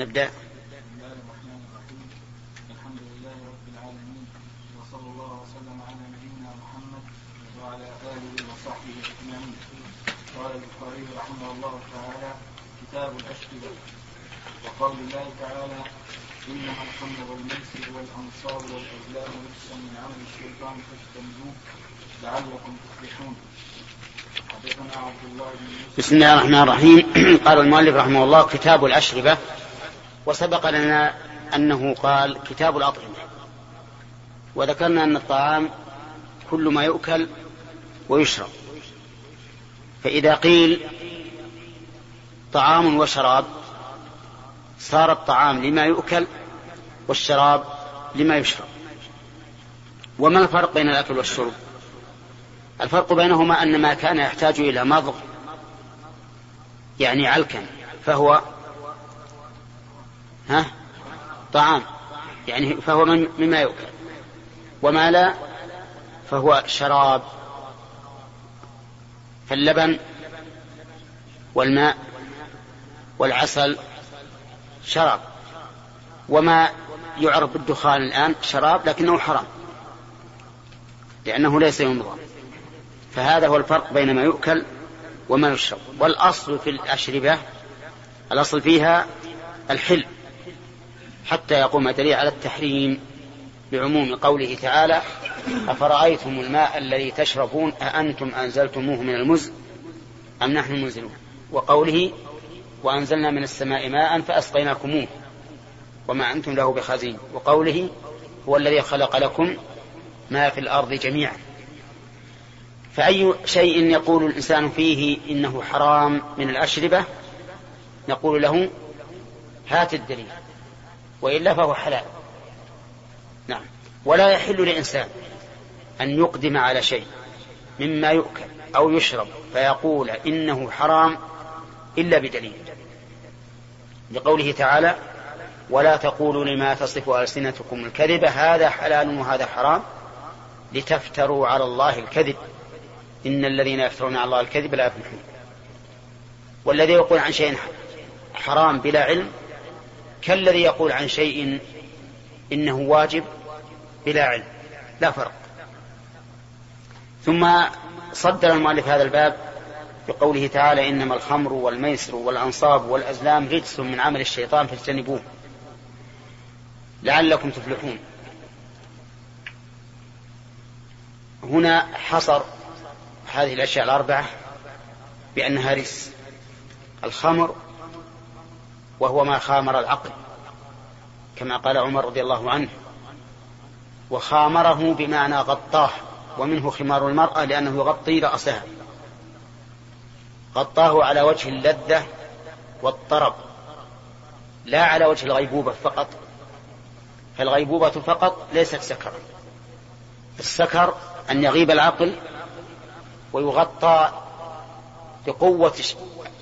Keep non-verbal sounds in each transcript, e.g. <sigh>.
نبدأ. كتاب الاشربه وقول الله تعالى انما الخمر والميسر والانصار والازلام رجس من عمل الشيطان فاجتنبوه لعلكم تفلحون بسم الله الرحمن الرحيم. <clears throat> قال المؤلف رحمه الله كتاب الأشربة وسبق لنا أنه قال كتاب الأطعمة. وذكرنا أن الطعام كل ما يؤكل ويشرب. فإذا قيل طعام وشراب صار الطعام لما يؤكل والشراب لما يشرب. وما الفرق بين الأكل والشرب؟ الفرق بينهما أن ما كان يحتاج إلى مضغ يعني علكا فهو ها؟ طعام. يعني فهو من مما يؤكل. وما لا فهو شراب. فاللبن والماء والعسل شراب. وما يعرف بالدخان الآن شراب لكنه حرام. لأنه ليس يمضغ. فهذا هو الفرق بين ما يؤكل وما يشرب. والأصل في الأشربة الأصل فيها الحل. حتى يقوم دليل على التحريم بعموم قوله تعالى أفرأيتم الماء الذي تشربون أأنتم أنزلتموه من المزن أم نحن المنزلون وقوله وأنزلنا من السماء ماء فأسقيناكموه وما أنتم له بخازين وقوله هو الذي خلق لكم ما في الأرض جميعا. فأي شيء يقول الإنسان فيه إنه حرام من الأشربة؟ نقول له هات الدليل. وإلا فهو حلال. نعم. ولا يحل لإنسان أن يقدم على شيء مما يؤكل أو يشرب فيقول إنه حرام إلا بدليل. لقوله تعالى ولا تقولوا لما تصف ألسنتكم الكذب هذا حلال وهذا حرام. لتفتروا على الله الكذب. إن الذين يفترون على الله الكذب لا يفلحون. والذي يقول عن شيء حرام بلا علم كالذي يقول عن شيء إنه واجب بلا علم لا فرق. ثم صدر المؤلف هذا الباب بقوله تعالى إنما الخمر والميسر والأنصاب والأزلام رجس من عمل الشيطان فاجتنبوه لعلكم تفلحون. هنا حصر هذه الأشياء الأربعة بأنها رجس. الخمر وهو ما خامر العقل كما قال عمر رضي الله عنه. وخامره بمعنى غطاه ومنه خمار المرأة لأنه يغطي رأسها. غطاه على وجه اللذة والطرب لا على وجه الغيبوبة فقط. فالغيبوبة فقط ليست سكرا. السكر أن يغيب العقل ويغطى بقوة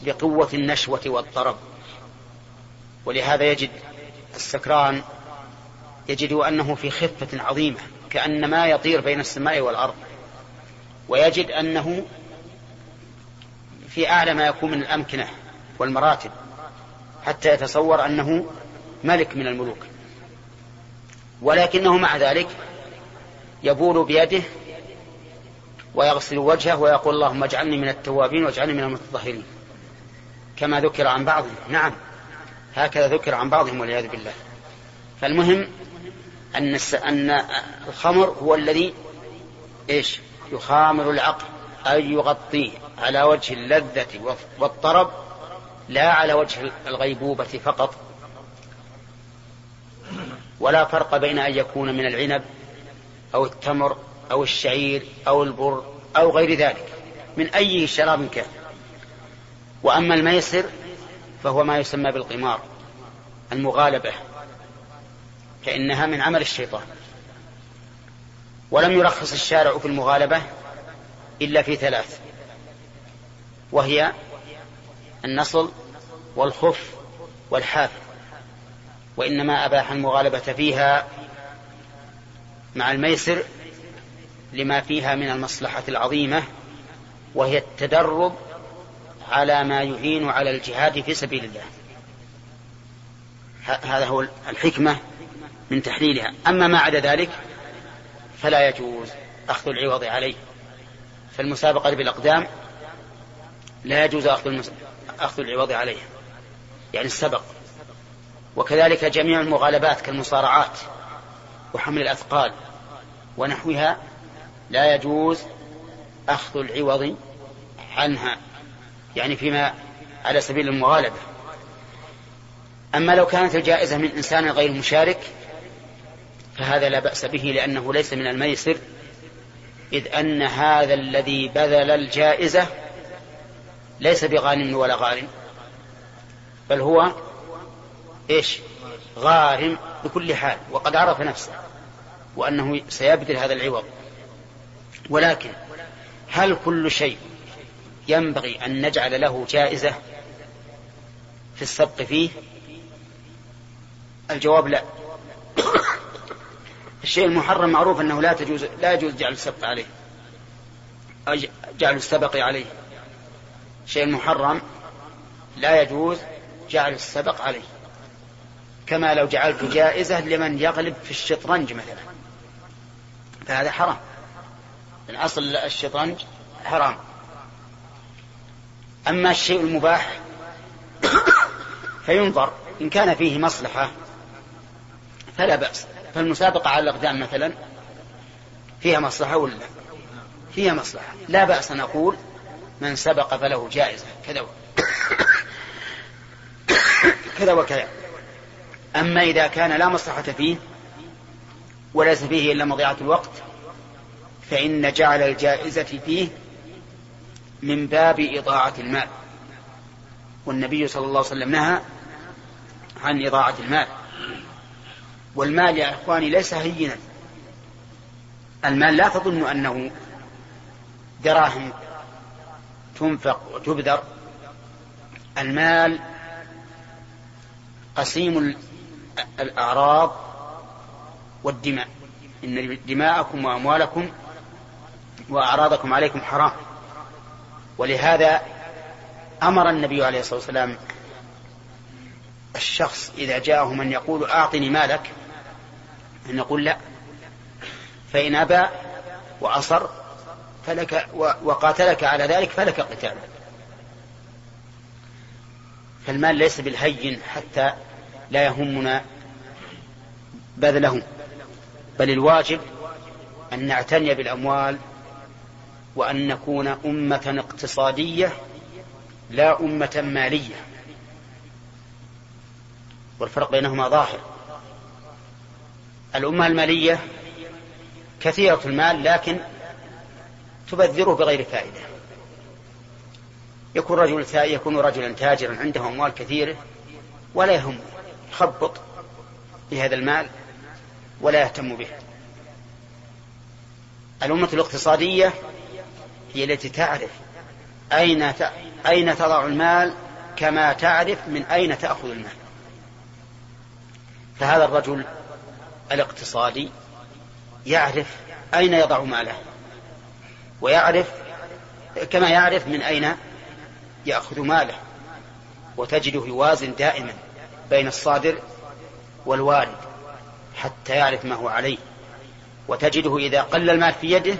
بقوة النشوة والطرب. ولهذا يجد السكران يجد أنه في خفة عظيمة كأنما يطير بين السماء والأرض. ويجد أنه في أعلى ما يكون من الأمكنة والمراتب حتى يتصور أنه ملك من الملوك. ولكنه مع ذلك يبول بيده ويغسل وجهه ويقول اللهم اجعلني من التوابين واجعلني من المتطهرين كما ذكر عن بعضهم. نعم. هكذا ذكر عن بعضهم والعياذ بالله. فالمهم أن أن الخمر هو الذي إيش؟ يخامر العقل أي يغطيه على وجه اللذة والطرب لا على وجه الغيبوبة فقط. ولا فرق بين أن يكون من العنب أو التمر أو الشعير أو البر أو غير ذلك من أي شراب كان. وأما الميسر فهو ما يسمى بالقمار المغالبة فإنها من عمل الشيطان. ولم يرخص الشارع في المغالبة إلا في ثلاث وهي النصل والخف والحاف وإنما أباح المغالبة فيها مع الميسر لما فيها من المصلحة العظيمة وهي التدرب على ما يعين على الجهاد في سبيل الله. هذا هو الحكمة من تحليلها. أما ما عدا ذلك فلا يجوز أخذ العوض عليه. فالمسابقة بالأقدام لا يجوز أخذ, أخذ العوض عليها. يعني السبق. وكذلك جميع المغالبات كالمصارعات وحمل الأثقال ونحوها لا يجوز أخذ العوض عنها. يعني فيما على سبيل المغالبة. أما لو كانت الجائزة من إنسان غير مشارك فهذا لا بأس به لأنه ليس من الميسر إذ أن هذا الذي بذل الجائزة ليس بغانم ولا غارم بل هو إيش؟ غارم بكل حال وقد عرف نفسه وأنه سيبذل هذا العوض. ولكن هل كل شيء ينبغي أن نجعل له جائزة في السبق فيه؟ الجواب لا. <coughs> الشيء المحرم معروف أنه لا تجوز لا يجوز جعل السبق عليه. جعل السبق عليه. الشيء المحرم لا يجوز جعل السبق عليه. كما لو جعلت جائزة لمن يغلب في الشطرنج مثلا. فهذا حرام. الأصل الشطرنج حرام. أما الشيء المباح فينظر إن كان فيه مصلحة فلا بأس. فالمسابقة على الأقدام مثلا فيها مصلحة ولا فيها مصلحة. لا بأس نقول من سبق فله جائزة كذا كذا وكذا. أما إذا كان لا مصلحة فيه وليس فيه إلا مضيعة الوقت فإن جعل الجائزة فيه من باب إضاعة المال. والنبي صلى الله عليه وسلم نهى عن إضاعة المال. والمال يا إخواني ليس هينا. المال لا تظن أنه دراهم تنفق وتبذر. المال قسيم الأعراض والدماء. إن دماءكم وأموالكم وأعراضكم عليكم حرام. ولهذا أمر النبي عليه الصلاة والسلام الشخص إذا جاءه من يقول أعطني مالك أن يقول لا فإن أبى وأصر فلك وقاتلك على ذلك فلك قتاله فالمال ليس بالهين حتى لا يهمنا بذله بل الواجب أن نعتني بالأموال وأن نكون أمة اقتصادية لا أمة مالية. والفرق بينهما ظاهر. الأمة المالية كثيرة المال لكن تبذره بغير فائدة. يكون رجل يكون رجلا تاجرا عنده أموال كثيرة ولا يهم يخبط بهذا المال ولا يهتم به. الأمة الاقتصادية هي التي تعرف أين أين تضع المال كما تعرف من أين تأخذ المال. فهذا الرجل الاقتصادي يعرف أين يضع ماله ويعرف كما يعرف من أين يأخذ ماله. وتجده يوازن دائما بين الصادر والوارد حتى يعرف ما هو عليه. وتجده إذا قل المال في يده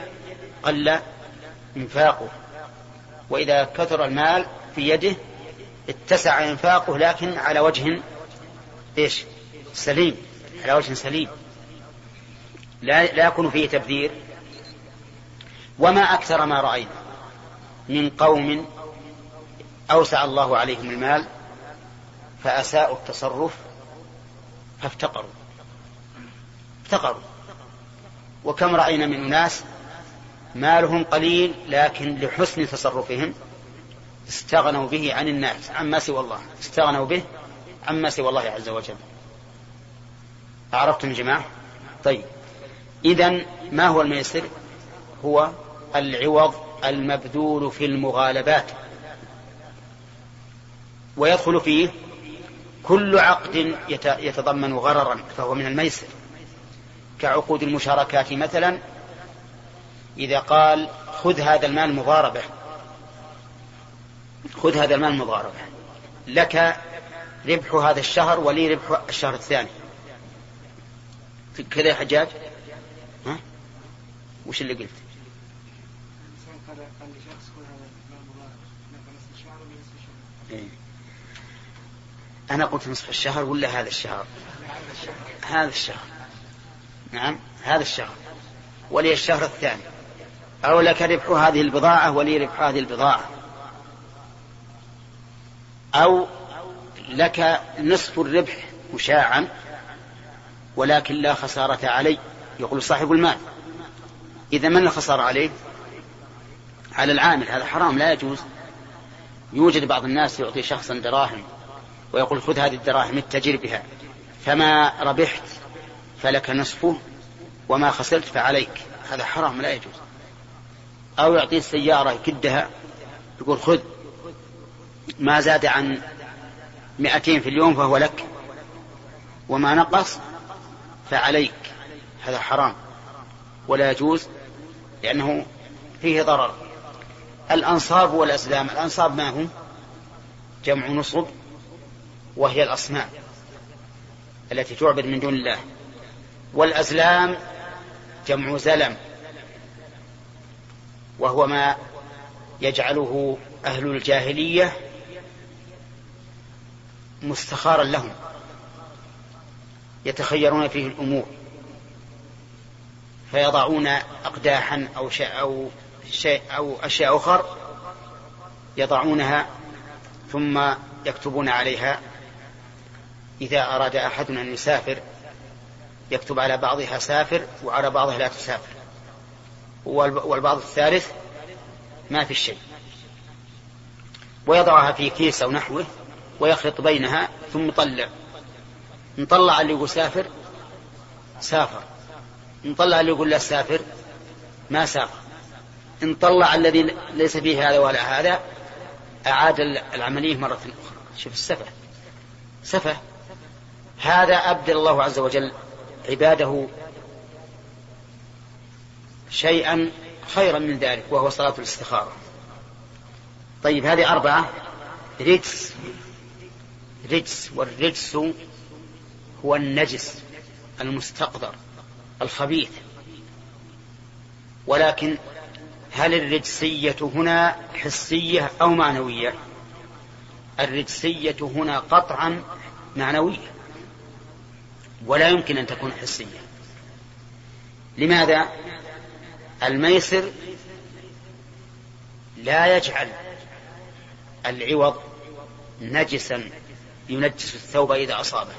قل إنفاقه. وإذا كثر المال في يده اتسع إنفاقه لكن على وجه إيش؟ سليم. على وجه سليم. لا, لا يكون فيه تبذير. وما أكثر ما رأينا من قوم أوسع الله عليهم المال فأساءوا التصرف فافتقروا. افتقروا. وكم رأينا من أناس مالهم قليل لكن لحسن تصرفهم استغنوا به عن الناس عما سوى الله استغنوا به عما سوى الله عز وجل. أعرفتم جماعة؟ طيب. إذا ما هو الميسر؟ هو العوض المبذول في المغالبات. ويدخل فيه كل عقد يتضمن غررا فهو من الميسر. كعقود المشاركات مثلا إذا قال خذ هذا المال مضاربة. خذ هذا المال مضاربة. لك ربح هذا الشهر ولي ربح الشهر الثاني. كذا يا حجاج؟ ها؟ وش اللي قلت؟ إيه. أنا قلت نصف الشهر ولا هذا الشهر؟ هذا الشهر. نعم هذا الشهر. ولي الشهر الثاني. أو لك ربح هذه البضاعة ولي ربح هذه البضاعة. أو لك نصف الربح مشاعا ولكن لا خسارة علي. يقول صاحب المال. إذا من الخسارة عليه؟ على العامل. هذا حرام لا يجوز. يوجد بعض الناس يعطي شخصا دراهم ويقول خذ هذه الدراهم اتجر بها. فما ربحت فلك نصفه وما خسرت فعليك. هذا حرام لا يجوز. أو يعطيه السيارة يكدها يقول خذ ما زاد عن مئتين في اليوم فهو لك وما نقص فعليك. هذا حرام. ولا يجوز لأنه فيه ضرر. الأنصاب والأزلام الأنصاب ما هم؟ جمع نصب وهي الأصنام التي تعبد من دون الله. والأزلام جمع زلم. وهو ما يجعله أهل الجاهلية مستخارا لهم يتخيرون فيه الأمور فيضعون أقداحا أو شيء أو شيء أو أشياء أخر يضعونها ثم يكتبون عليها. إذا أراد أحد أن يسافر يكتب على بعضها سافر وعلى بعضها لا تسافر. والبعض الثالث ما في شيء ويضعها في كيس أو نحوه ويخلط بينها ثم يطلع. نطلع اللي يقول سافر سافر. نطلع اللي يقول لا سافر ما سافر. نطلع الذي ليس فيه هذا ولا هذا أعاد العملية مرة أخرى. شوف السفه. سفه. هذا أبدل الله عز وجل عباده شيئا خيرا من ذلك وهو صلاة الاستخارة. طيب هذه أربعة. رجس. رجس والرجس هو النجس المستقذر الخبيث. ولكن هل الرجسية هنا حسية أو معنوية؟ الرجسية هنا قطعا معنوية. ولا يمكن أن تكون حسية. لماذا؟ الميسر لا يجعل العوض نجسا ينجس الثوب إذا أصابه.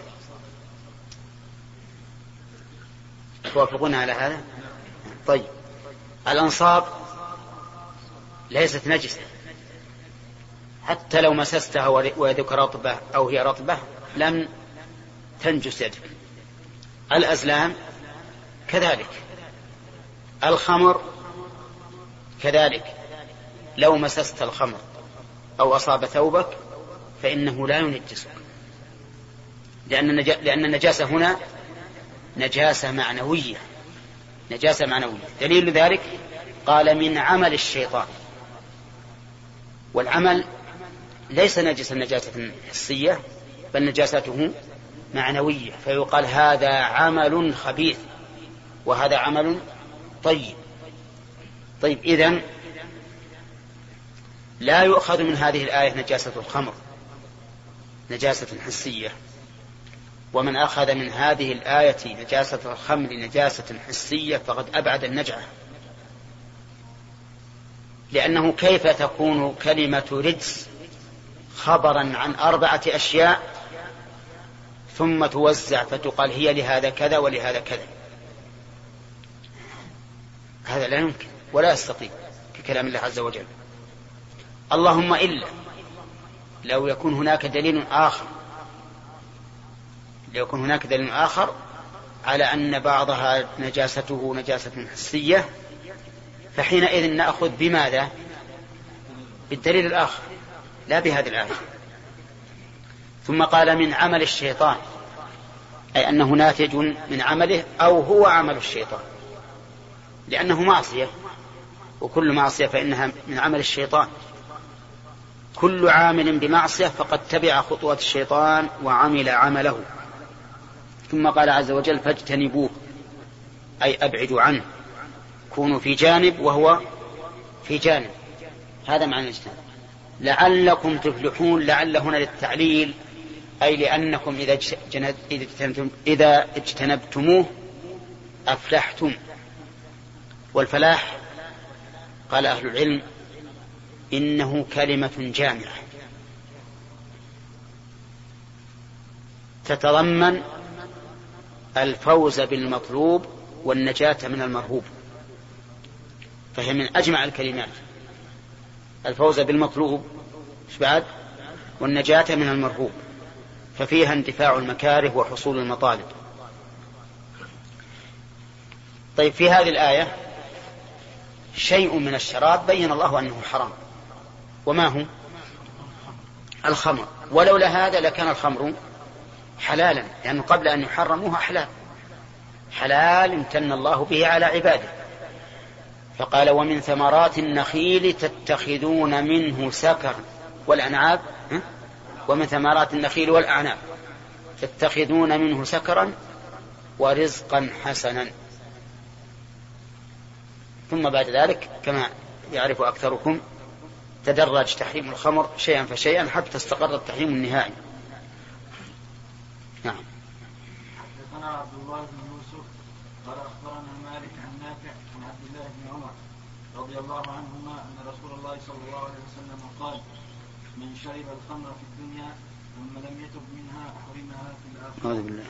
توافقون على هذا؟ طيب. الأنصاب ليست نجسة. حتى لو مسستها ويدك رطبة أو هي رطبة لم تنجس يدك. الأزلام كذلك. الخمر كذلك لو مسست الخمر أو أصاب ثوبك فإنه لا ينجسك لأن لأن النجاسة هنا نجاسة معنوية نجاسة معنوية. دليل ذلك قال من عمل الشيطان. والعمل ليس نجسا نجاسة حسية بل نجاسته معنوية. فيقال هذا عمل خبيث وهذا عمل طيب. طيب إذن لا يؤخذ من هذه الآية نجاسة الخمر نجاسة حسية. ومن أخذ من هذه الآية نجاسة الخمر نجاسة حسية فقد أبعد النجعة. لأنه كيف تكون كلمة رجس خبرا عن أربعة أشياء ثم توزع فتقال هي لهذا كذا ولهذا كذا؟ هذا لا يمكن ولا يستطيع في كلام الله عز وجل. اللهم إلا لو يكون هناك دليل آخر لو يكون هناك دليل آخر على أن بعضها نجاسته نجاسة حسية فحينئذ نأخذ بماذا؟ بالدليل الآخر لا بهذه الآية. ثم قال من عمل الشيطان أي أنه ناتج من عمله أو هو عمل الشيطان. لأنه معصية. وكل معصية فإنها من عمل الشيطان. كل عامل بمعصية فقد تبع خطوات الشيطان وعمل عمله. ثم قال عز وجل فاجتنبوه أي أبعدوا عنه. كونوا في جانب وهو في جانب. هذا معنى الاجتناب لعلكم تفلحون لعل هنا للتعليل أي لأنكم إذا اجتنبتم إذا اجتنبتموه أفلحتم. والفلاح؟ قال أهل العلم إنه كلمة جامعة. تتضمن الفوز بالمطلوب والنجاة من المرهوب. فهي من أجمع الكلمات. الفوز بالمطلوب بعد؟ والنجاة من المرهوب. ففيها اندفاع المكاره وحصول المطالب. طيب في هذه الآية شيء من الشراب بين الله أنه حرام. وما هو؟ الخمر. ولولا هذا لكان الخمر حلالا لأنه قبل أن يحرموها حلال. حلال امتن الله به على عباده. فقال ومن ثمرات النخيل تتخذون منه سكر والأنعاب ومن ثمرات النخيل والأعناب تتخذون منه سكرا ورزقا حسنا. ثم بعد ذلك كما يعرف أكثركم تدرج تحريم الخمر شيئا فشيئا حتى استقر التحريم النهائي نعم حدثنا عبد الله بن يوسف قال أخبرنا مالك عن نافع عن عبد الله بن عمر رضي الله عنهما أن رسول الله صلى الله عليه وسلم قال من شرب الخمر في الدنيا ثم لم يتب منها حرمها في الآخرة. أعوذ بالله.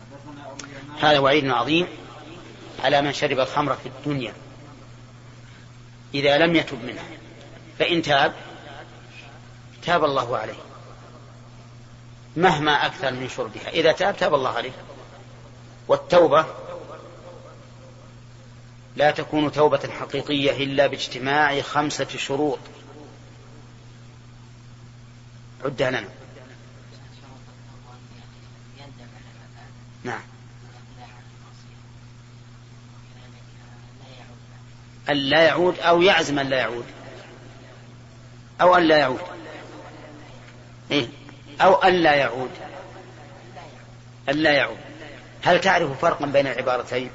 حدثنا أبو هذا وعيد عظيم على من شرب الخمر في الدنيا. إذا لم يتب منها فإن تاب تاب الله عليه. مهما أكثر من شربها. إذا تاب تاب الله عليه. والتوبة لا تكون توبة حقيقية إلا باجتماع خمسة شروط. عدها لنا. نعم. أن لا يعود أو يعزم أن لا يعود. أو أن لا يعود. إيه؟ أو أن لا يعود. أن لا يعود. هل تعرف فرقا بين العبارتين؟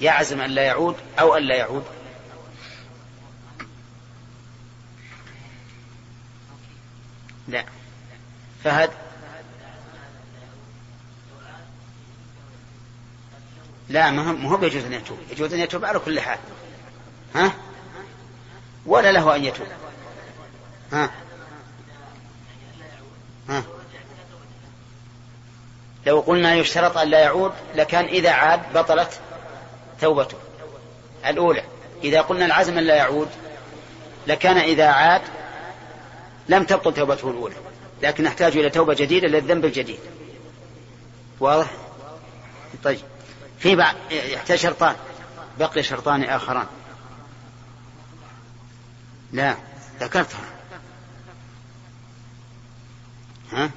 يعزم أن لا يعود أو أن لا يعود. لا. فهد؟ لا ما هو بيجوز أن يتوب. يجوز أن يتوب على كل حال. ها؟ ولا له أن يتوب. ها؟ ها؟ لو قلنا يشترط أن لا يعود لكان إذا عاد بطلت توبته. الأولى إذا قلنا العزم أن لا يعود لكان إذا عاد لم تبطل توبته الأولى. لكن نحتاج إلى توبة جديدة للذنب الجديد. واضح؟ طيب. في بعض يحتاج شرطان. بقي شرطان آخران. لا ذكرتها. ها؟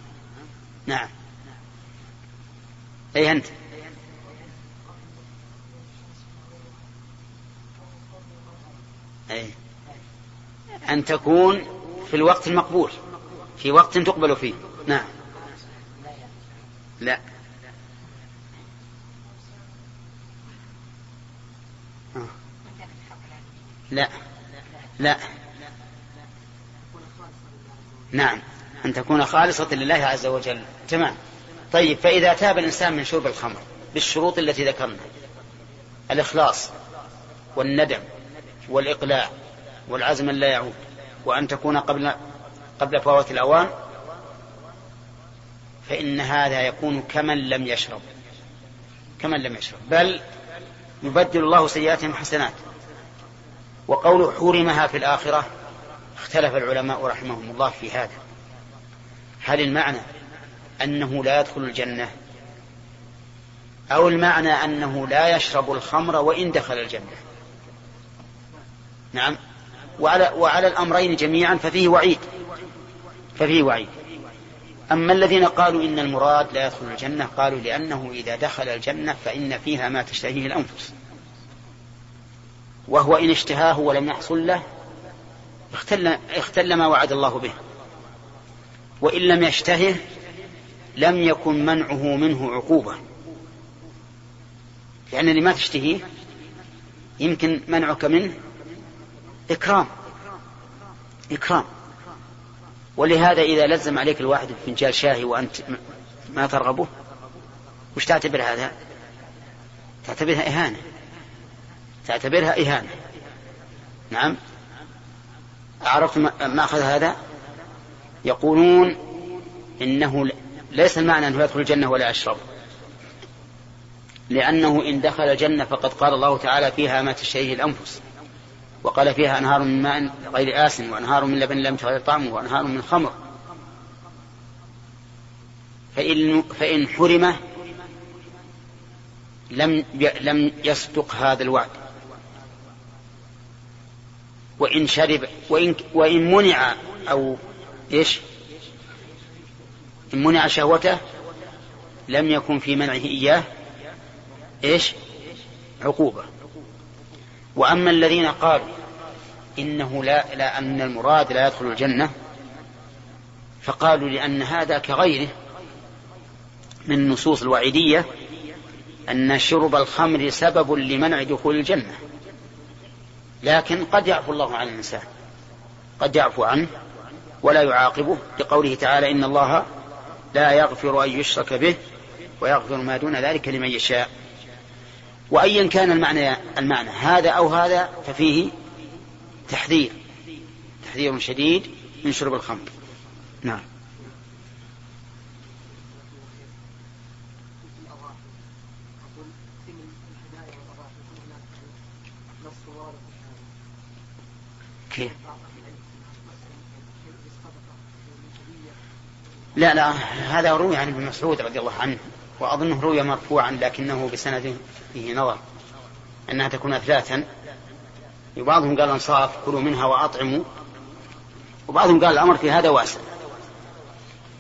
نعم. أي أنت؟ أي. أن تكون في الوقت المقبول في وقت تقبل فيه. نعم. لا. لا. لا. نعم. أن تكون خالصة لله عز وجل. تمام. طيب فإذا تاب الإنسان من شرب الخمر بالشروط التي ذكرنا الإخلاص والندم والإقلاع والعزم لا يعود وأن تكون قبل قبل فوات الأوان فإن هذا يكون كمن لم يشرب. كمن لم يشرب. بل يبدل الله سيئاتهم حسنات. وقول حرمها في الآخرة اختلف العلماء رحمهم الله في هذا. هل المعنى أنه لا يدخل الجنة؟ أو المعنى أنه لا يشرب الخمر وإن دخل الجنة؟ نعم. وعلى, وعلى الأمرين جميعا ففيه وعيد. ففيه وعيد. أما الذين قالوا إن المراد لا يدخل الجنة قالوا لأنه إذا دخل الجنة فإن فيها ما تشتهيه الأنفس. وهو إن اشتهاه ولم يحصل له اختل, اختل ما وعد الله به. وإن لم يشتهه لم يكن منعه منه عقوبة. لأن اللي ما تشتهيه يمكن منعك منه إكرام. إكرام. ولهذا إذا لزم عليك الواحد بفنجال شاهي وأنت ما ترغبه وش تعتبر هذا؟ تعتبرها إهانة. تعتبرها إهانة. نعم؟ عرفت ما أخذ هذا؟ يقولون إنه ليس المعنى أنه يدخل الجنة ولا يشرب. لأنه إن دخل الجنة فقد قال الله تعالى فيها ما تشتهيه الأنفس. وقال فيها أنهار من ماء غير آسن وأنهار من لبن لم تغير طعمه وأنهار من خمر. فإن, فإن حرمه لم لم يصدق هذا الوعد. وإن شرب وإن وإن منع أو إيش؟ إن منع شهوته لم يكن في منعه إياه إيش؟ عقوبة وأما الذين قالوا إنه لا, لا أن المراد لا يدخل الجنة فقالوا لأن هذا كغيره من النصوص الوعيدية أن شرب الخمر سبب لمنع دخول الجنة لكن قد يعفو الله عن الإنسان قد يعفو عنه ولا يعاقبه لقوله تعالى إن الله لا يغفر أن يشرك به ويغفر ما دون ذلك لمن يشاء. وأيا كان المعنى المعنى هذا أو هذا ففيه تحذير تحذير شديد من شرب الخمر. نعم. لا لا هذا روي عن ابن مسعود رضي الله عنه وأظنه روي مرفوعا لكنه بسند فيه نظر أنها تكون أثلاثا. وبعضهم قال أنصاف كلوا منها وأطعموا. وبعضهم قال الأمر في هذا واسع.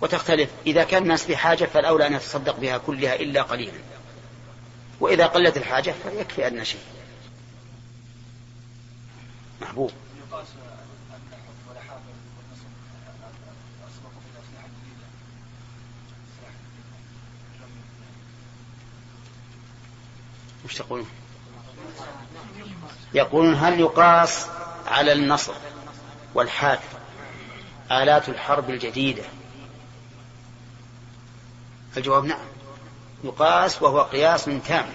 وتختلف إذا كان الناس بحاجة فالأولى أن يتصدق بها كلها إلا قليلا. وإذا قلت الحاجة فيكفي أدنى شيء. محبوب. وش تقولون؟ يقولون هل يقاس على النصر والحافر آلات الحرب الجديدة؟ الجواب نعم. يقاس وهو قياس تام.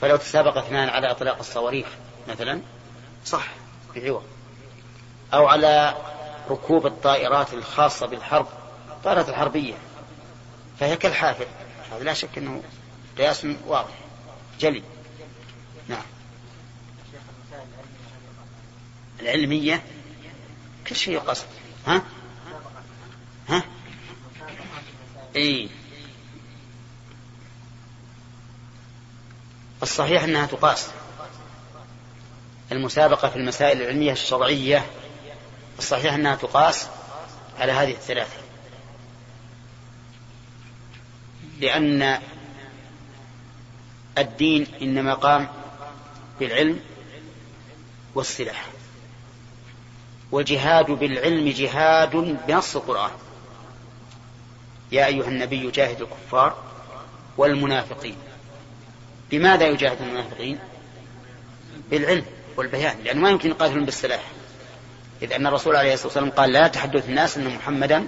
فلو تسابق اثنان على اطلاق الصواريخ مثلا صح بعوض أو على ركوب الطائرات الخاصة بالحرب الطائرات الحربية فهي كالحافر هذا لا شك إنه قياس واضح. جلي. نعم. العلمية؟ كل شيء قصد. ها؟ ها؟ إي. الصحيح أنها تقاس. المسابقة في المسائل العلمية الشرعية. الصحيح أنها تقاس على هذه الثلاثة. لأن الدين إنما قام بالعلم والسلاح. والجهاد بالعلم جهاد بنص القرآن. يا أيها النبي جاهد الكفار والمنافقين. بماذا يجاهد المنافقين؟ بالعلم والبيان لأنه ما يمكن يقاتلون بالسلاح. إذ أن الرسول عليه الصلاة والسلام قال لا تحدث الناس أن محمدا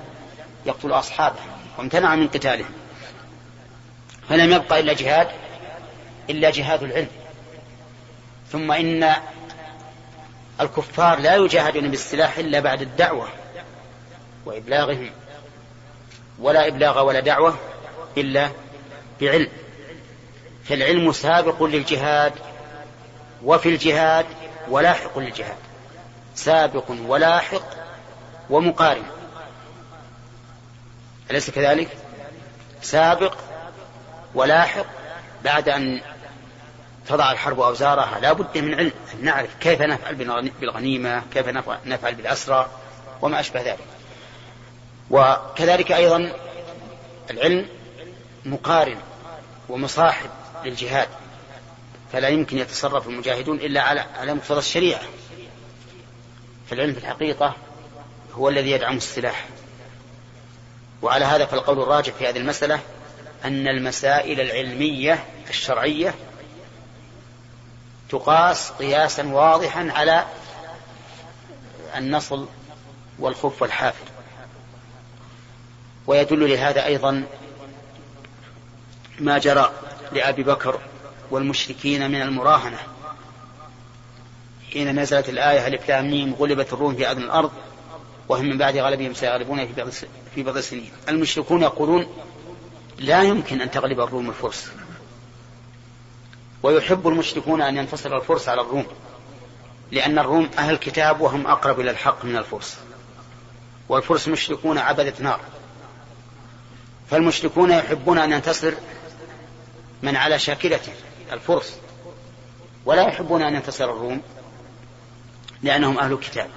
يقتل أصحابه. وامتنع من قتالهم. فلم يبقى إلا جهاد إلا جهاد العلم. ثم إن الكفار لا يجاهدون بالسلاح إلا بعد الدعوة وإبلاغهم ولا إبلاغ ولا دعوة إلا بعلم. فالعلم سابق للجهاد وفي الجهاد ولاحق للجهاد. سابق ولاحق ومقارن. أليس كذلك؟ سابق ولاحق بعد أن تضع الحرب أوزارها لا بد من علم أن نعرف كيف نفعل بالغنيمة كيف نفعل بالأسرى وما أشبه ذلك. وكذلك أيضا العلم مقارن ومصاحب للجهاد فلا يمكن يتصرف المجاهدون إلا على على مقتضى الشريعة. فالعلم في الحقيقة هو الذي يدعم السلاح. وعلى هذا فالقول الراجح في هذه المسألة أن المسائل العلمية الشرعية تقاس قياسا واضحا على النصل والخف والحافر. ويدل لهذا أيضا ما جرى لأبي بكر والمشركين من المراهنة. حين نزلت الآية ألف غلبت الروم في أذن الأرض وهم من بعد غلبهم سيغلبون في بعض في بعض السنين المشركون يقولون لا يمكن أن تغلب الروم الفرس. ويحب المشركون أن ينتصر الفرس على الروم لأن الروم أهل كتاب وهم أقرب إلى الحق من الفرس. والفرس مشركون عبدة نار فالمشركون يحبون أن ينتصر من على شاكلته الفرس. ولا يحبون أن ينتصر الروم لأنهم أهل كتاب.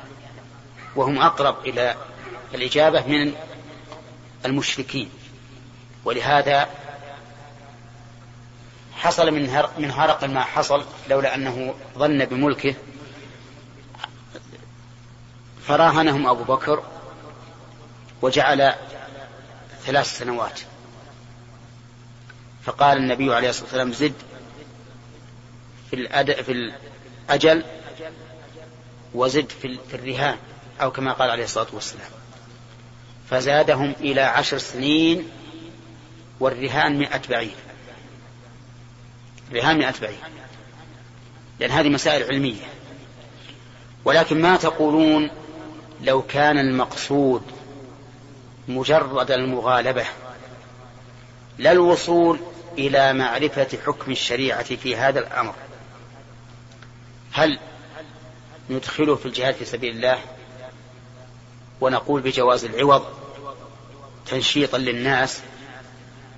وهم أقرب إلى الإجابة من المشركين. ولهذا حصل من من هرقل ما حصل لولا أنه ظن بملكه. فراهنهم أبو بكر وجعل ثلاث سنوات. فقال النبي عليه الصلاة والسلام زد في, الأد... في الأجل وزد في, في الرهان أو كما قال عليه الصلاة والسلام. فزادهم إلى عشر سنين والرهان مئة بعير. الرهان مئة بعير لأن هذه مسائل علمية. ولكن ما تقولون لو كان المقصود مجرد المغالبة. لا الوصول إلى معرفة حكم الشريعة في هذا الأمر. هل ندخله في الجهاد في سبيل الله ونقول بجواز العوض تنشيطا للناس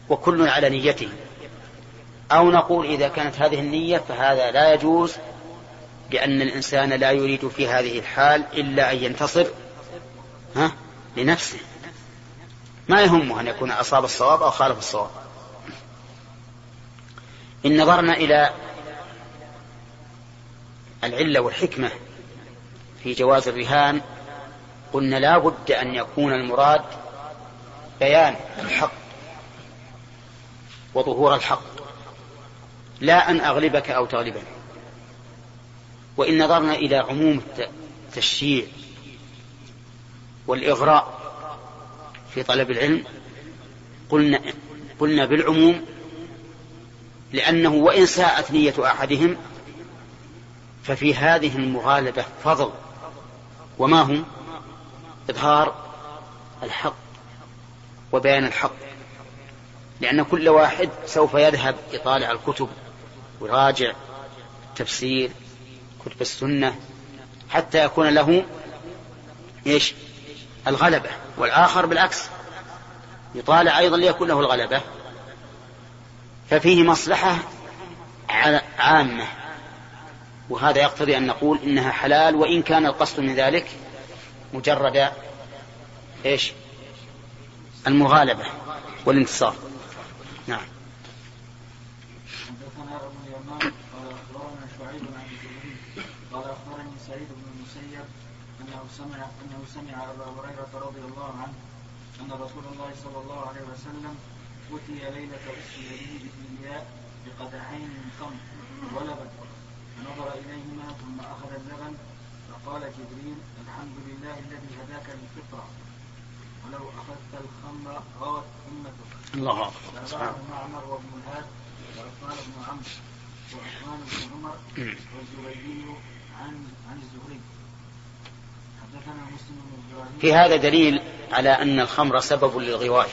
وكل على نيته؟ أو نقول إذا كانت هذه النية فهذا لا يجوز لأن الإنسان لا يريد في هذه الحال إلا أن ينتصر ها؟ لنفسه. ما يهمه أن يكون أصاب الصواب أو خالف الصواب. إن نظرنا إلى العلة والحكمة في جواز الرهان قلنا لا بد أن يكون المراد بيان الحق وظهور الحق. لا أن أغلبك أو تغلبني. وإن نظرنا إلى عموم التشجيع والإغراء في طلب العلم قلنا قلنا بالعموم لأنه وإن ساءت نية أحدهم ففي هذه المغالبة فضل. وما هم؟ إظهار الحق وبيان الحق. لأن كل واحد سوف يذهب يطالع الكتب ويراجع التفسير كتب السنة حتى يكون له إيش؟ الغلبة والآخر بالعكس يطالع أيضا ليكون له الغلبة. ففيه مصلحة عامة وهذا يقتضي أن نقول إنها حلال وإن كان القصد من ذلك مجرد إيش؟ المغالبة والانتصار. نعم حدثنا ابو اليمان قال اخبرنا شعيب عن الزهري قال اخبرني سعيد بن المسيب انه سمع انه سمع ابا هريرة رضي الله عنه أن رسول الله صلى الله عليه وسلم أتي ليلة اسم بالياء بقدحين من خمر ولبن. فنظر إليهما ثم أخذ اللبن فقال جبريل الحمد لله الذي هداك للفطرة ولو أخذت الخمر غوت أمتك. الله أكبر. تابعه معمر وابن الهاد وعثمان بن عمرو وعثمان بن عمر والزبيدي عن عن الزهري حدثنا مسلم بن إبراهيم في هذا دليل على أن الخمر سبب للغواية.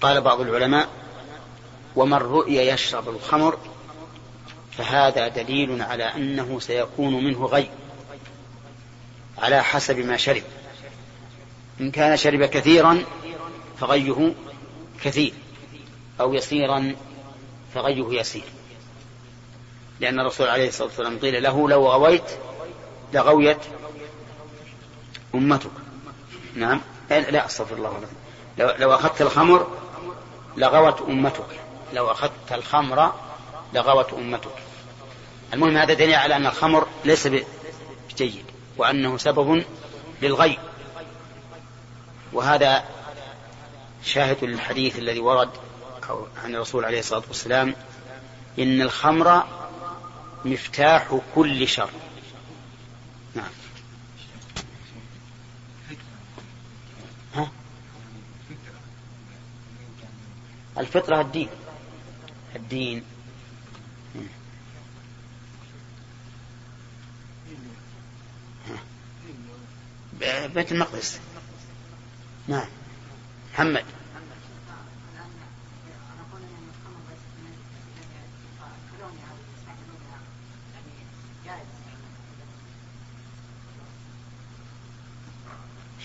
قال بعض العلماء ومن رؤي يشرب الخمر فهذا دليل على أنه سيكون منه غي على حسب ما شرب. إن كان شرب كثيرا فغيه كثير أو يسيرا فغيه يسير. لأن الرسول عليه الصلاة والسلام قيل له لو غويت لغويت أمتك. نعم. لا أستغفر الله لو, لو أخذت الخمر لغوت أمتك. لو أخذت الخمر لغوت أمتك. المهم هذا دليل على أن الخمر ليس جيد وأنه سبب للغي. وهذا شاهد للحديث الذي ورد عن الرسول عليه الصلاة والسلام إن الخمر مفتاح كل شر. نعم. ها؟ الفطرة الدين. الدين. بيت المقدس. نعم. محمد.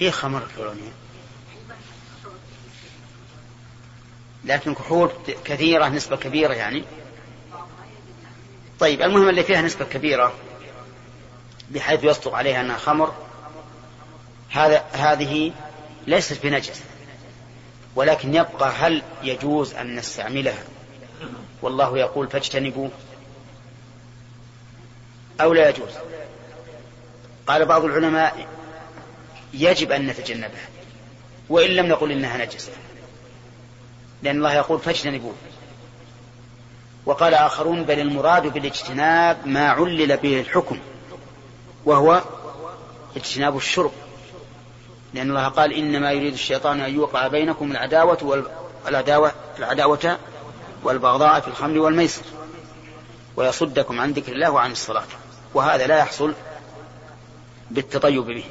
هي خمر الكولونيا لكن كحول كثيرة نسبة كبيرة يعني. طيب المهم اللي فيها نسبة كبيرة بحيث يصدق عليها أنها خمر هذا هذه ليست بنجس ولكن يبقى هل يجوز أن نستعملها؟ والله يقول فاجتنبوا أو لا يجوز. قال بعض العلماء يجب أن نتجنبها. وإن لم نقل إنها نجسة لأن الله يقول فاجتنبوه. وقال آخرون بل المراد بالاجتناب ما علل به الحكم. وهو اجتناب الشرب. لأن الله قال إنما يريد الشيطان أن يوقع بينكم العداوة والعداوة العداوة والبغضاء في الخمر والميسر. ويصدكم عن ذكر الله وعن الصلاة. وهذا لا يحصل بالتطيب به.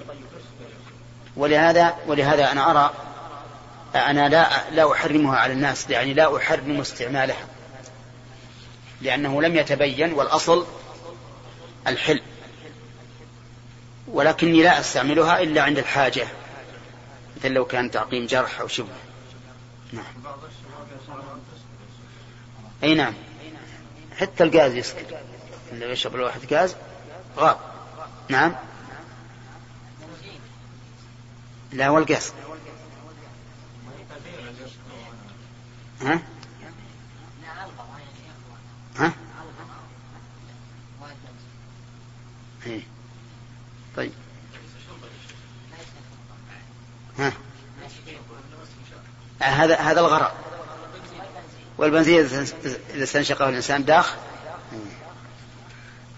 ولهذا ولهذا أنا أرى أنا لا لا أحرمها على الناس يعني لا أحرم استعمالها لأنه لم يتبين والأصل الحل ولكني لا أستعملها إلا عند الحاجة مثل لو كان تعقيم جرح أو شبه. نعم. أي نعم. حتى الغاز يسكر لو يشرب الواحد غاز غاب. نعم. لا والقاس ها؟ ها؟ إيه. طيب. ها؟ هذا هذا الغرض. والبنزين إذا استنشقه الإنسان داخ.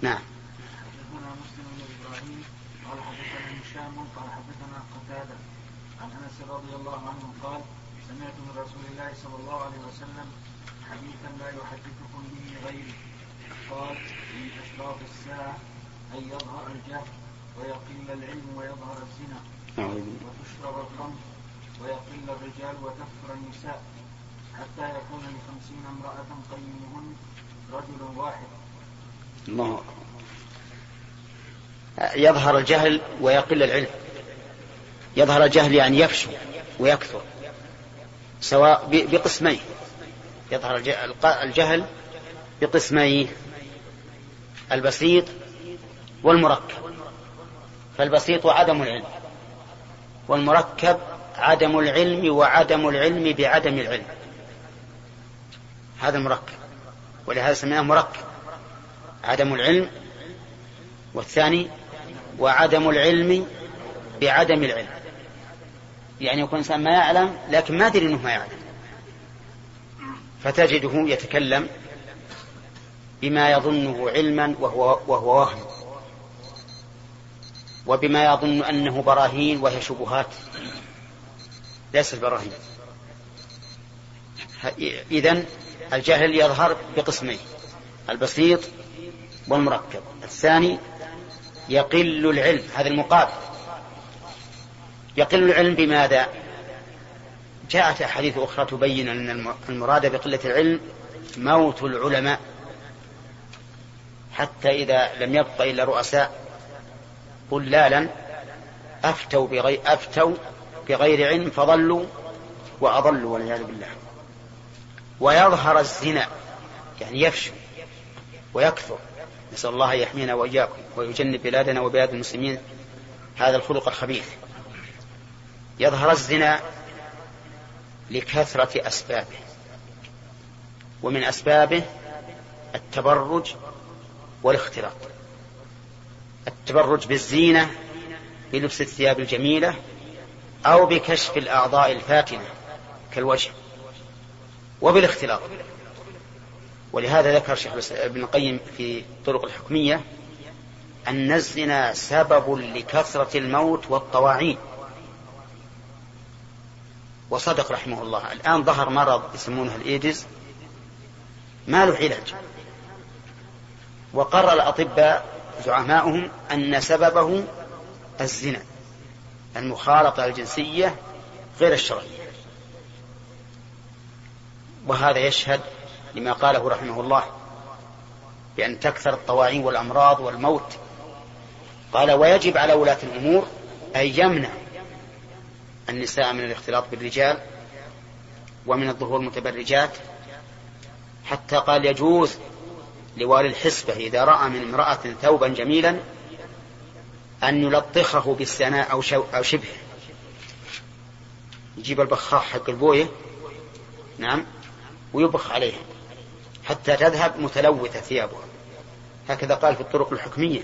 نعم رضي الله عنه قال سمعت من رسول الله صلى الله عليه وسلم حديثا لا يحدثكم به غيري قال من اشراط الساعة ان يظهر الجهل ويقل العلم ويظهر الزنا وتشرب الخمر ويقل الرجال وتكثر النساء حتى يكون لخمسين امرأة قيمهن رجل واحد. الله. يظهر الجهل ويقل العلم. يظهر الجهل يعني يفشو ويكثر سواء بقسمين. يظهر الجهل بقسمين البسيط والمركب. فالبسيط عدم العلم. والمركب عدم العلم وعدم العلم بعدم العلم. هذا المركب. ولهذا سميناه مركب. عدم العلم والثاني وعدم العلم بعدم العلم. يعني يكون إنسان ما يعلم لكن ما أدري أنه ما يعلم. فتجده يتكلم بما يظنه علما وهو, وهو وهم. وبما يظن أنه براهين وهي شبهات. ليست براهين. إذن الجهل يظهر بقسمين. البسيط والمركب. الثاني يقل العلم. هذا المقابل يقل العلم بماذا؟ جاءت أحاديث أخرى تبين أن المراد بقلة العلم موت العلماء. حتى إذا لم يبق إلا رؤساء. قلالا أفتوا بغير, أفتوا بغير علم فضلوا وأضلوا والعياذ بالله. ويظهر الزنا يعني يفشو ويكثر. نسأل الله يحمينا وإياكم ويجنب بلادنا وبلاد المسلمين هذا الخلق الخبيث. يظهر الزنا لكثرة أسبابه ومن أسبابه التبرج والاختلاط. التبرج بالزينة بلبس الثياب الجميلة أو بكشف الأعضاء الفاتنة كالوجه. وبالاختلاط. ولهذا ذكر شيخ ابن القيم في طرق الحكمية أن الزنا سبب لكثرة الموت والطواعين. وصدق رحمه الله. الآن ظهر مرض يسمونه الإيدز. ما له علاج؟ وقرر الأطباء زعماؤهم أن سببه الزنا المخالطة الجنسية غير الشرعية. وهذا يشهد لما قاله رحمه الله بأن تكثر الطواعين والأمراض والموت. قال ويجب على ولاة الأمور أن يمنع النساء من الاختلاط بالرجال ومن الظهور المتبرجات حتى قال يجوز لوالي الحسبة إذا رأى من امرأة ثوبا جميلا أن يلطخه بالسناء أو, شو أو شبهه يجيب البخاخ حق البوية نعم ويبخ عليها حتى تذهب متلوثة ثيابها. هكذا قال في الطرق الحكمية.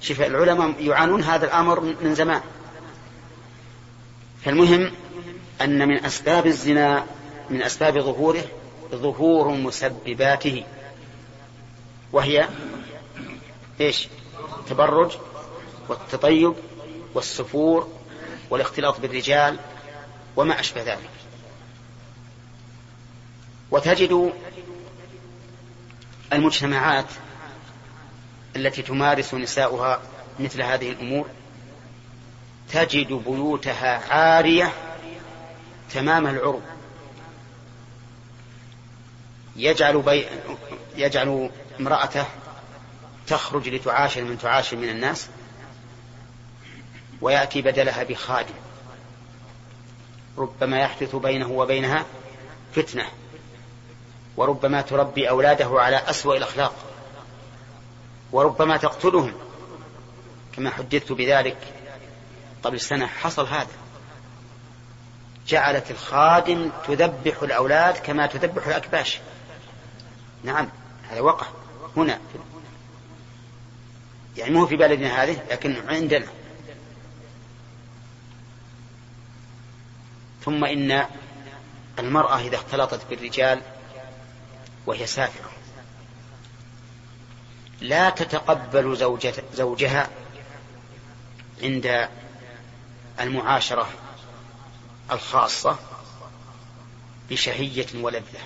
شوف العلماء يعانون هذا الأمر من زمان. فالمهم أن من أسباب الزنا من أسباب ظهوره ظهور مسبباته. وهي إيش؟ التبرج والتطيب والسفور والاختلاط بالرجال وما أشبه ذلك. وتجد المجتمعات التي تمارس نساؤها مثل هذه الأمور تجد بيوتها عارية تمام العرب يجعل, بي... يجعل امرأته تخرج لتعاشر من تعاشر من الناس ويأتي بدلها بخادم. ربما يحدث بينه وبينها فتنة وربما تربي أولاده على أسوأ الأخلاق وربما تقتلهم. كما حدثت بذلك قبل سنة حصل هذا. جعلت الخادم تذبح الأولاد كما تذبح الأكباش. نعم هذا وقع. هنا. يعني مو في بلدنا هذه لكن عندنا. ثم إن المرأة إذا اختلطت بالرجال وهي سافرة لا تتقبل زوجة زوجها عند المعاشرة الخاصة بشهية ولذة.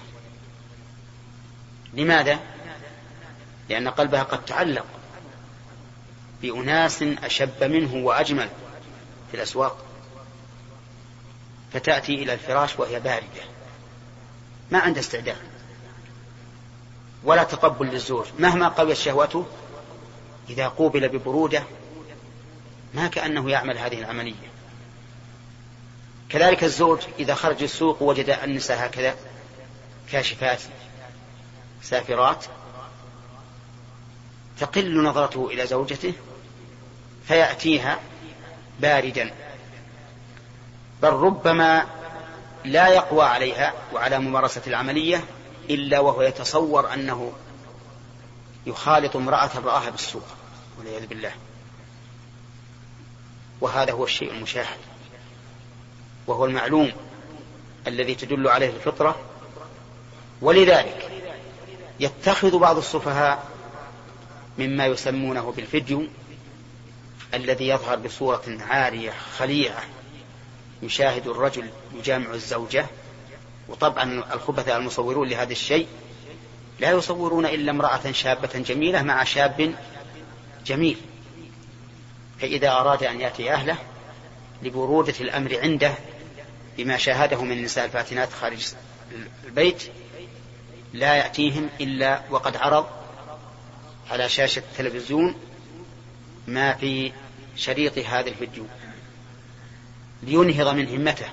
لماذا؟ لأن قلبها قد تعلق بأناس أشب منه وأجمل في الأسواق. فتأتي إلى الفراش وهي باردة. ما عندها استعداد. ولا تقبل للزوج مهما قويت شهوته إذا قوبل ببرودة ما كأنه يعمل هذه العملية. كذلك الزوج إذا خرج السوق وجد النساء هكذا كاشفات سافرات تقل نظرته إلى زوجته فيأتيها باردا. بل ربما لا يقوى عليها وعلى ممارسة العملية إلا وهو يتصور أنه يخالط امرأة رآها بالسوق والعياذ بالله. وهذا هو الشيء المشاهد. وهو المعلوم الذي تدل عليه الفطرة. ولذلك يتخذ بعض السفهاء مما يسمونه بالفيديو الذي يظهر بصورة عارية خليعة. يشاهد الرجل يجامع الزوجة وطبعا الخبثاء المصورون لهذا الشيء لا يصورون إلا امرأة شابة جميلة مع شاب جميل. فإذا أراد أن يأتي أهله لبرودة الأمر عنده بما شاهده من النساء الفاتنات خارج البيت لا يأتيهم إلا وقد عرض على شاشة التلفزيون ما في شريط هذا الفيديو. لينهض من همته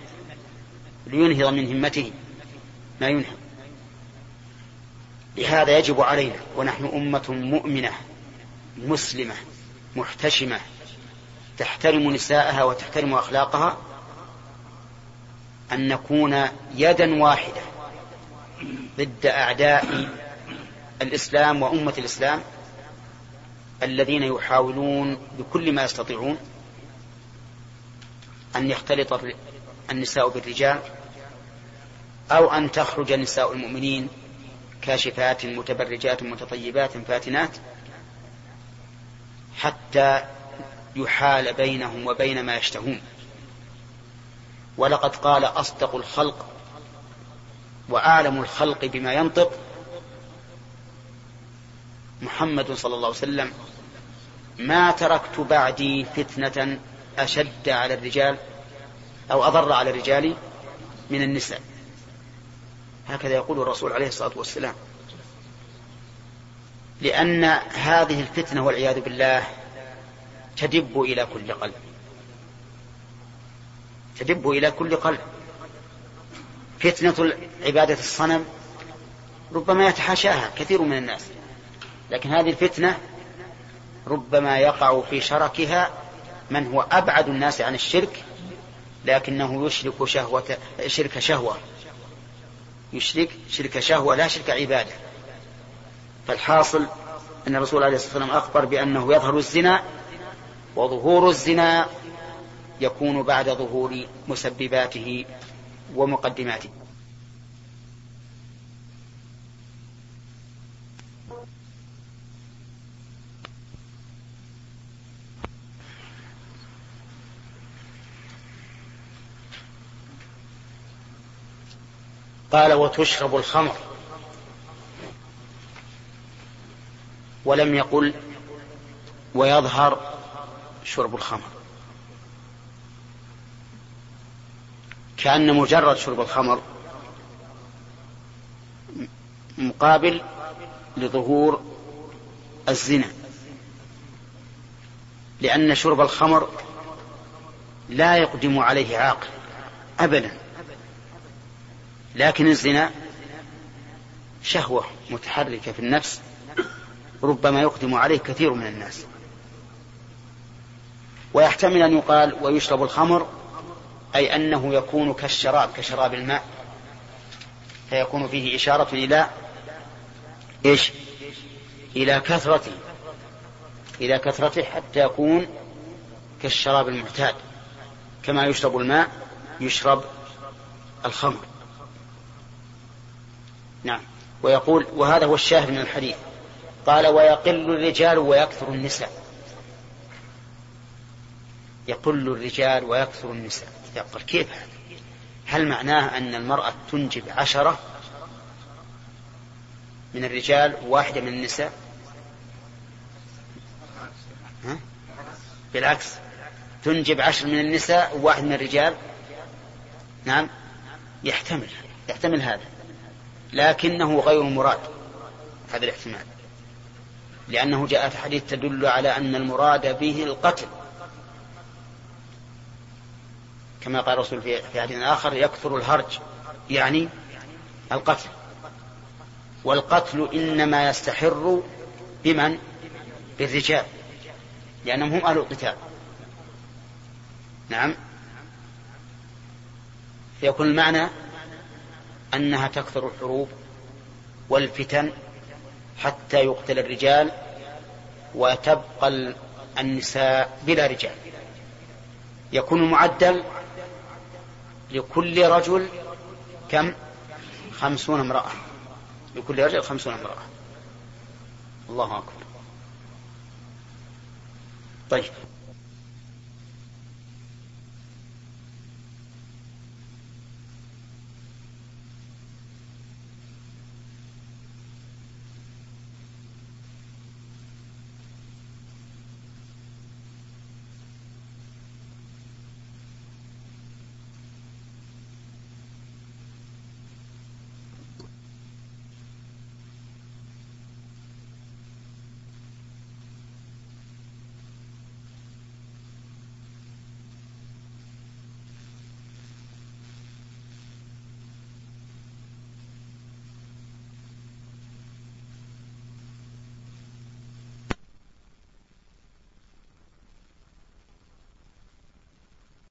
لينهض من همته ما ينهض. لهذا يجب علينا ونحن أمة مؤمنة مسلمة محتشمة تحترم نساءها وتحترم أخلاقها أن نكون يدا واحدة ضد أعداء الإسلام وأمة الإسلام. الذين يحاولون بكل ما يستطيعون أن يختلط النساء بالرجال أو أن تخرج نساء المؤمنين كاشفات متبرجات متطيبات فاتنات حتى يحال بينهم وبين ما يشتهون. ولقد قال أصدق الخلق وأعلم الخلق بما ينطق محمد صلى الله عليه وسلم ما تركت بعدي فتنة أشد على الرجال أو أضر على الرجال من النساء. هكذا يقول الرسول عليه الصلاة والسلام. لأن هذه الفتنة والعياذ بالله تدب إلى كل قلب. تدب إلى كل قلب. فتنة عبادة الصنم ربما يتحاشاها كثير من الناس. لكن هذه الفتنة ربما يقع في شركها من هو أبعد الناس عن الشرك لكنه يشرك شهوة شرك شهوة. يشرك شرك شهوة لا شرك عبادة. فالحاصل أن الرسول عليه الصلاة والسلام أخبر بأنه يظهر الزنا وظهور الزنا يكون بعد ظهور مسبباته ومقدماته. قال وتشرب الخمر. ولم يقل ويظهر شرب الخمر. كأن مجرد شرب الخمر مقابل لظهور الزنا. لأن شرب الخمر لا يقدم عليه عاقل أبدا. لكن الزنا شهوة متحركة في النفس ربما يقدم عليه كثير من الناس. ويحتمل أن يقال ويشرب الخمر أي أنه يكون كالشراب كشراب الماء. فيكون فيه إشارة إلى إيش؟ إلى كثرته إلى كثرته حتى يكون كالشراب المعتاد. كما يشرب الماء يشرب الخمر. نعم. ويقول وهذا هو الشاهد من الحديث. قال ويقل الرجال ويكثر النساء. يقل الرجال ويكثر النساء. يقول كيف هذا؟ هل معناه أن المرأة تنجب عشرة من الرجال وواحدة من النساء؟ ها؟ بالعكس. تنجب عشر من النساء وواحد من الرجال؟ نعم. يحتمل. يحتمل هذا. لكنه غير مراد هذا الاحتمال. لأنه جاءت حديث تدل على أن المراد به القتل. كما قال الرسول في حديث آخر يكثر الهرج يعني القتل. والقتل إنما يستحر بمن؟ بالرجال. لأنهم هم أهل القتال. نعم. فيكون المعنى أنها تكثر الحروب والفتن حتى يقتل الرجال وتبقى النساء بلا رجال. يكون المعدل لكل رجل كم؟ خمسون امرأة. لكل رجل خمسون امرأة. الله أكبر. طيب.